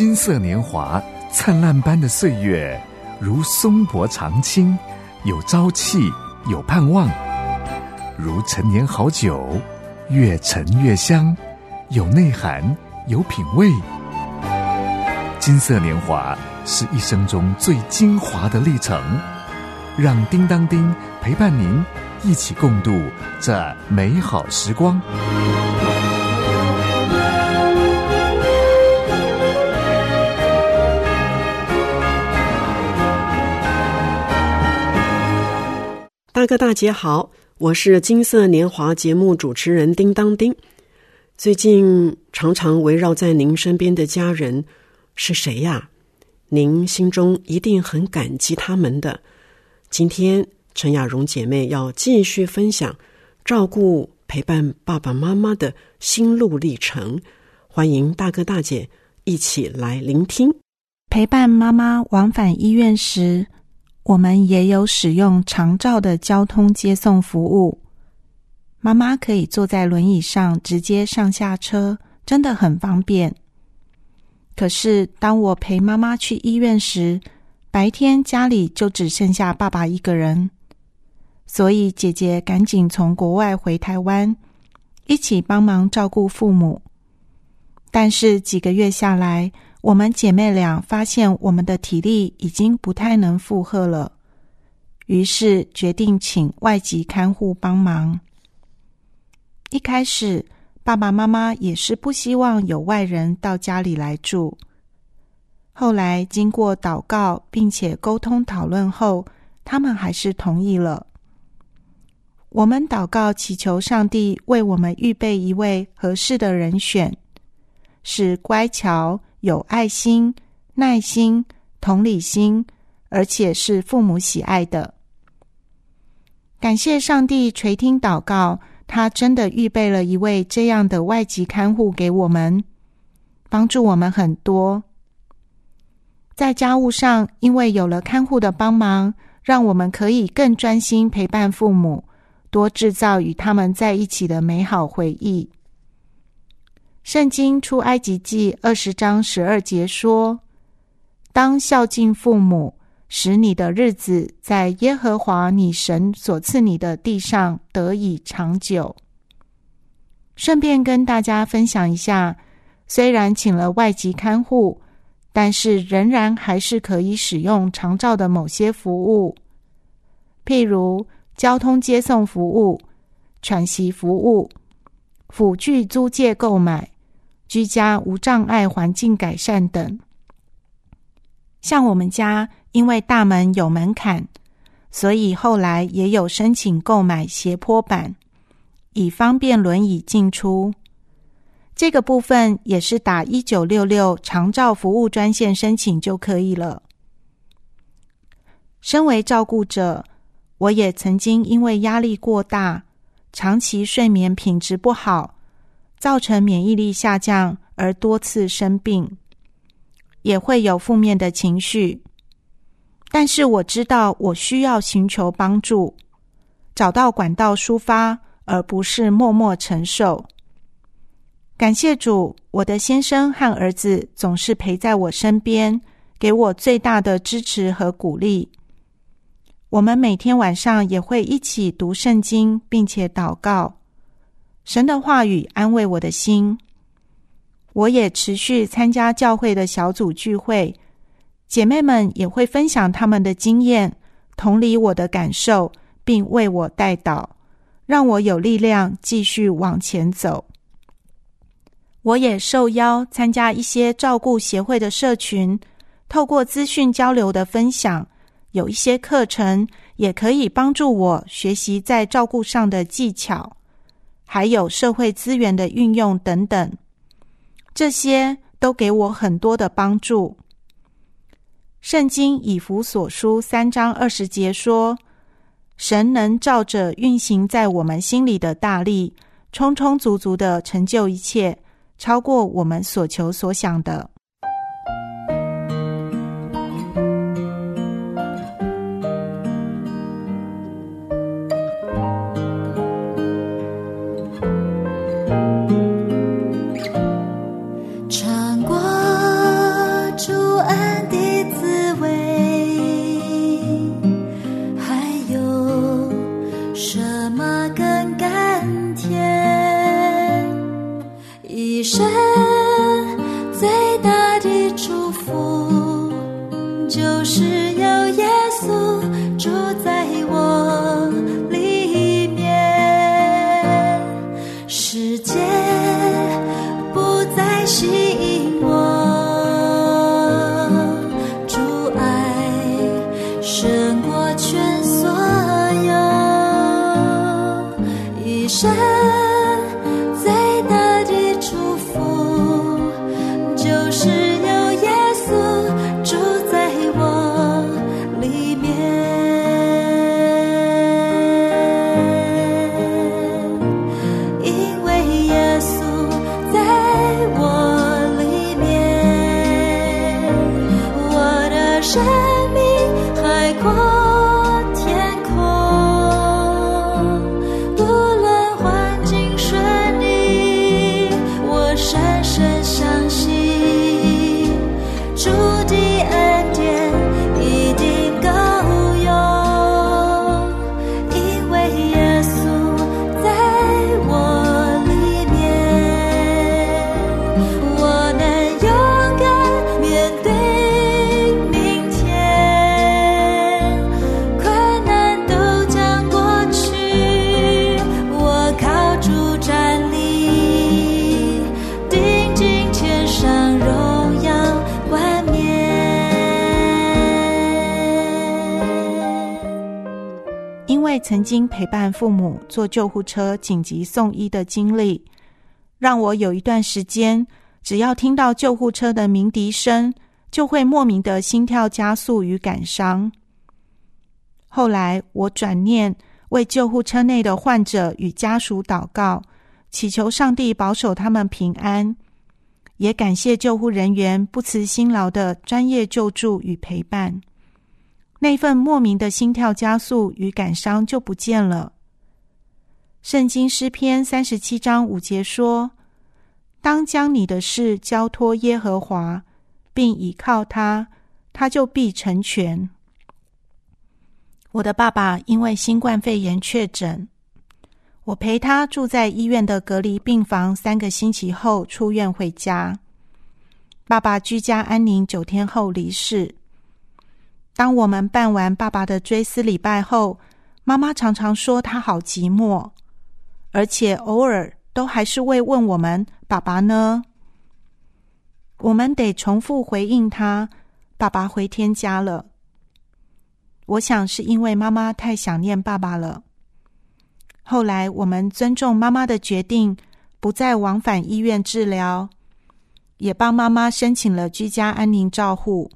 金色年华，灿烂般的岁月，如松柏长青，有朝气，有盼望；如陈年好酒，越陈越香，有内涵，有品味。金色年华是一生中最精华的历程，让叮当叮陪伴您一起共度这美好时光。大哥大姐好，我是金色年华节目主持人叮当叮。最近常常围绕在您身边的家人是谁呀？您心中一定很感激他们的。今天陈雅蓉姐妹要继续分享照顾陪伴爸爸妈妈的心路历程，欢迎大哥大姐一起来聆听。陪伴妈妈往返医院时。我们也有使用长照的交通接送服务，妈妈可以坐在轮椅上直接上下车，真的很方便。可是当我陪妈妈去医院时，白天家里就只剩下爸爸一个人，所以姐姐赶紧从国外回台湾，一起帮忙照顾父母。但是几个月下来，我们姐妹俩发现，我们的体力已经不太能负荷了，于是决定请外籍看护帮忙。一开始，爸爸妈妈也是不希望有外人到家里来住。后来经过祷告并且沟通讨论后，他们还是同意了。我们祷告祈求上帝为我们预备一位合适的人选，是乖巧。有爱心、耐心、同理心，而且是父母喜爱的。感谢上帝垂听祷告，他真的预备了一位这样的外籍看护给我们，帮助我们很多。在家务上，因为有了看护的帮忙，让我们可以更专心陪伴父母，多制造与他们在一起的美好回忆。圣经出埃及记二十章十二节说：“当孝敬父母，使你的日子在耶和华你神所赐你的地上得以长久。”顺便跟大家分享一下，虽然请了外籍看护，但是仍然还是可以使用长照的某些服务，譬如交通接送服务、喘息服务。辅具租借购买、居家无障碍环境改善等。像我们家，因为大门有门槛，所以后来也有申请购买斜坡板，以方便轮椅进出。这个部分也是打一九六六长照服务专线申请就可以了。身为照顾者，我也曾经因为压力过大。长期睡眠品质不好，造成免疫力下降，而多次生病，也会有负面的情绪。但是我知道，我需要寻求帮助，找到管道抒发，而不是默默承受。感谢主，我的先生和儿子总是陪在我身边，给我最大的支持和鼓励。我们每天晚上也会一起读圣经，并且祷告，神的话语安慰我的心。我也持续参加教会的小组聚会，姐妹们也会分享他们的经验，同理我的感受，并为我带导，让我有力量继续往前走。我也受邀参加一些照顾协会的社群，透过资讯交流的分享。有一些课程也可以帮助我学习在照顾上的技巧，还有社会资源的运用等等，这些都给我很多的帮助。圣经以弗所书三章二十节说：“神能照着运行在我们心里的大力，充充足足的成就一切，超过我们所求所想的。”曾经陪伴父母坐救护车紧急送医的经历，让我有一段时间，只要听到救护车的鸣笛声，就会莫名的心跳加速与感伤。后来我转念为救护车内的患者与家属祷告，祈求上帝保守他们平安，也感谢救护人员不辞辛劳的专业救助与陪伴。那份莫名的心跳加速与感伤就不见了。圣经诗篇三十七章五节说：“当将你的事交托耶和华，并倚靠他，他就必成全。”我的爸爸因为新冠肺炎确诊，我陪他住在医院的隔离病房三个星期后出院回家。爸爸居家安宁九天后离世。当我们办完爸爸的追思礼拜后，妈妈常常说她好寂寞，而且偶尔都还是会问我们：“爸爸呢？”我们得重复回应他：“爸爸回天家了。”我想是因为妈妈太想念爸爸了。后来我们尊重妈妈的决定，不再往返医院治疗，也帮妈妈申请了居家安宁照护。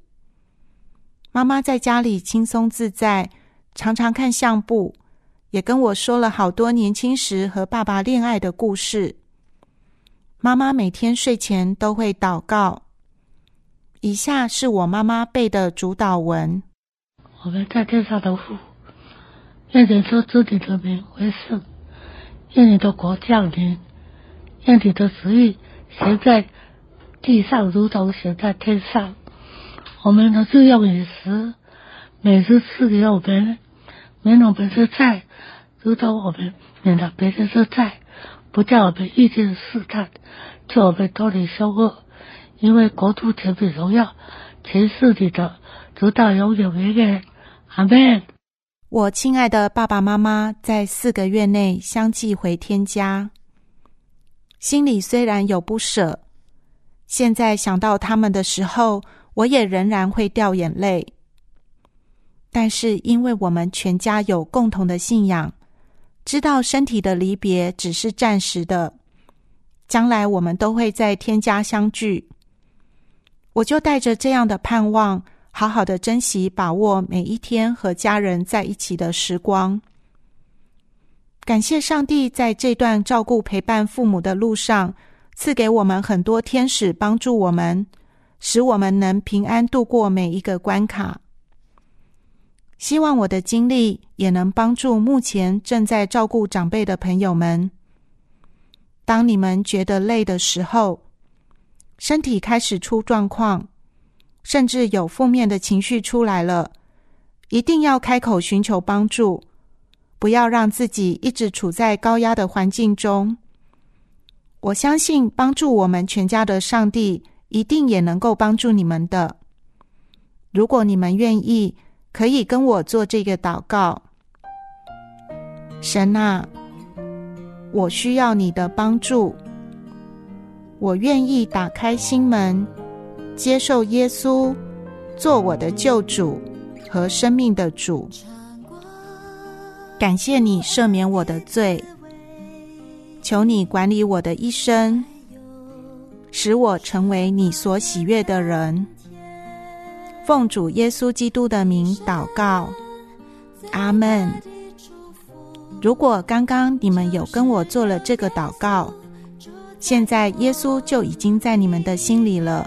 妈妈在家里轻松自在，常常看相簿，也跟我说了好多年轻时和爸爸恋爱的故事。妈妈每天睡前都会祷告。以下是我妈妈背的主祷文：我们在天上的父，愿你说主你的名为圣，愿你的国降临，愿你的旨意行在地上，如同行在天上。我们的日用饮食，每日赐给我们，免我们的债，如同我们免得别人的债，不叫我们遇见试探，叫我们脱离凶恶。因为国度、权柄、荣耀，全是你的，直到永永远远。阿门。我亲爱的爸爸妈妈在四个月内相继回天家，心里虽然有不舍，现在想到他们的时候，我也仍然会掉眼泪。但是，因为我们全家有共同的信仰，知道身体的离别只是暂时的，将来我们都会在天家相聚。我就带着这样的盼望，好好的珍惜、把握每一天和家人在一起的时光。感谢上帝在这段照顾陪伴父母的路上，赐给我们很多天使帮助我们，使我们能平安度过每一个关卡。希望我的经历也能帮助目前正在照顾长辈的朋友们。当你们觉得累的时候，身体开始出状况，甚至有负面的情绪出来了，一定要开口寻求帮助，不要让自己一直处在高压的环境中。我相信帮助我们全家的上帝一定也能够帮助你们的。如果你们愿意，可以跟我做这个祷告。神啊，我需要你的帮助，我愿意打开心门，接受耶稣做我的救主和生命的主。感谢你赦免我的罪，求你管理我的一生，使我成为你所喜悦的人。奉主耶稣基督的名祷告，阿门。如果刚刚你们有跟我做了这个祷告，现在耶稣就已经在你们的心里了。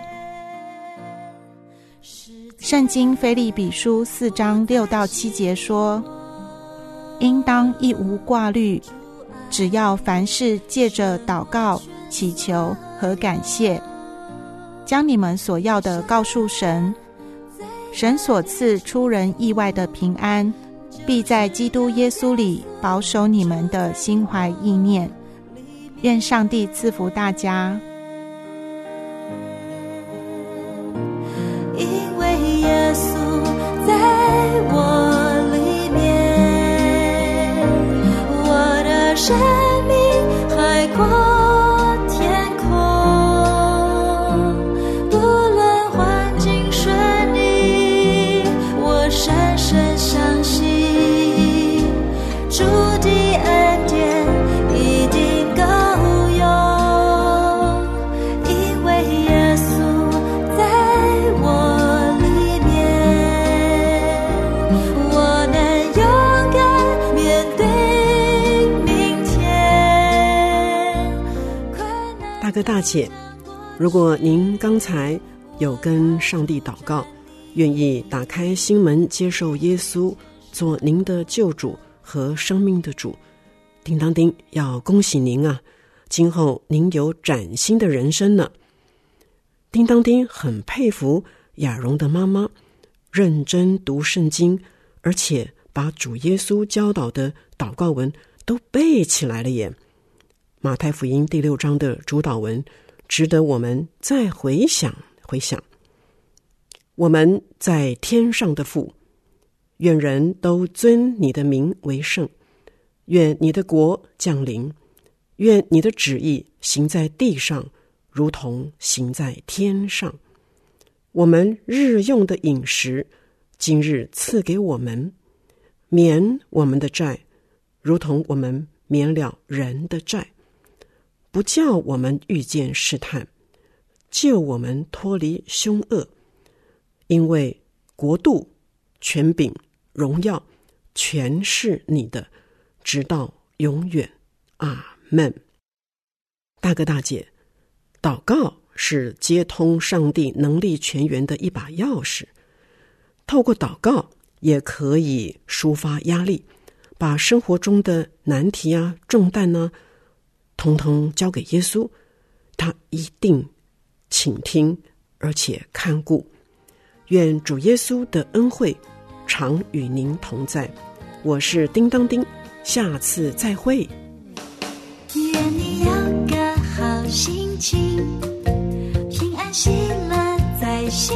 圣经腓利比书四章六到七节说。应当一无挂虑，只要凡事借着祷告、祈求和感谢，将你们所要的告诉神。神所赐出人意外的平安，必在基督耶稣里保守你们的心怀意念。愿上帝赐福大家。因为耶稣在我。生命大哥大姐，如果您刚才有跟上帝祷告，愿意打开心门接受耶稣做您的救主和生命的主，叮当叮，要恭喜您啊！今后您有崭新的人生呢。叮当叮很佩服雅蓉的妈妈，认真读圣经，而且把主耶稣教导的祷告文都背起来了耶。马太福音第六章的主导文，值得我们再回想回想。我们在天上的父，愿人都尊你的名为圣，愿你的国降临，愿你的旨意行在地上，如同行在天上。我们日用的饮食，今日赐给我们，免我们的债，如同我们免了人的债。不叫我们遇见试探，救我们脱离凶恶，因为国度、权柄、荣耀，全是你的，直到永远。阿门。大哥大姐，祷告是接通上帝能力全员的一把钥匙。透过祷告，也可以抒发压力，把生活中的难题啊、重担呢。通通交给耶稣他一定倾听而且看顾。愿主耶稣的恩惠常与您同在。我是叮当叮下次再会。愿你有个好心情平安喜乐在心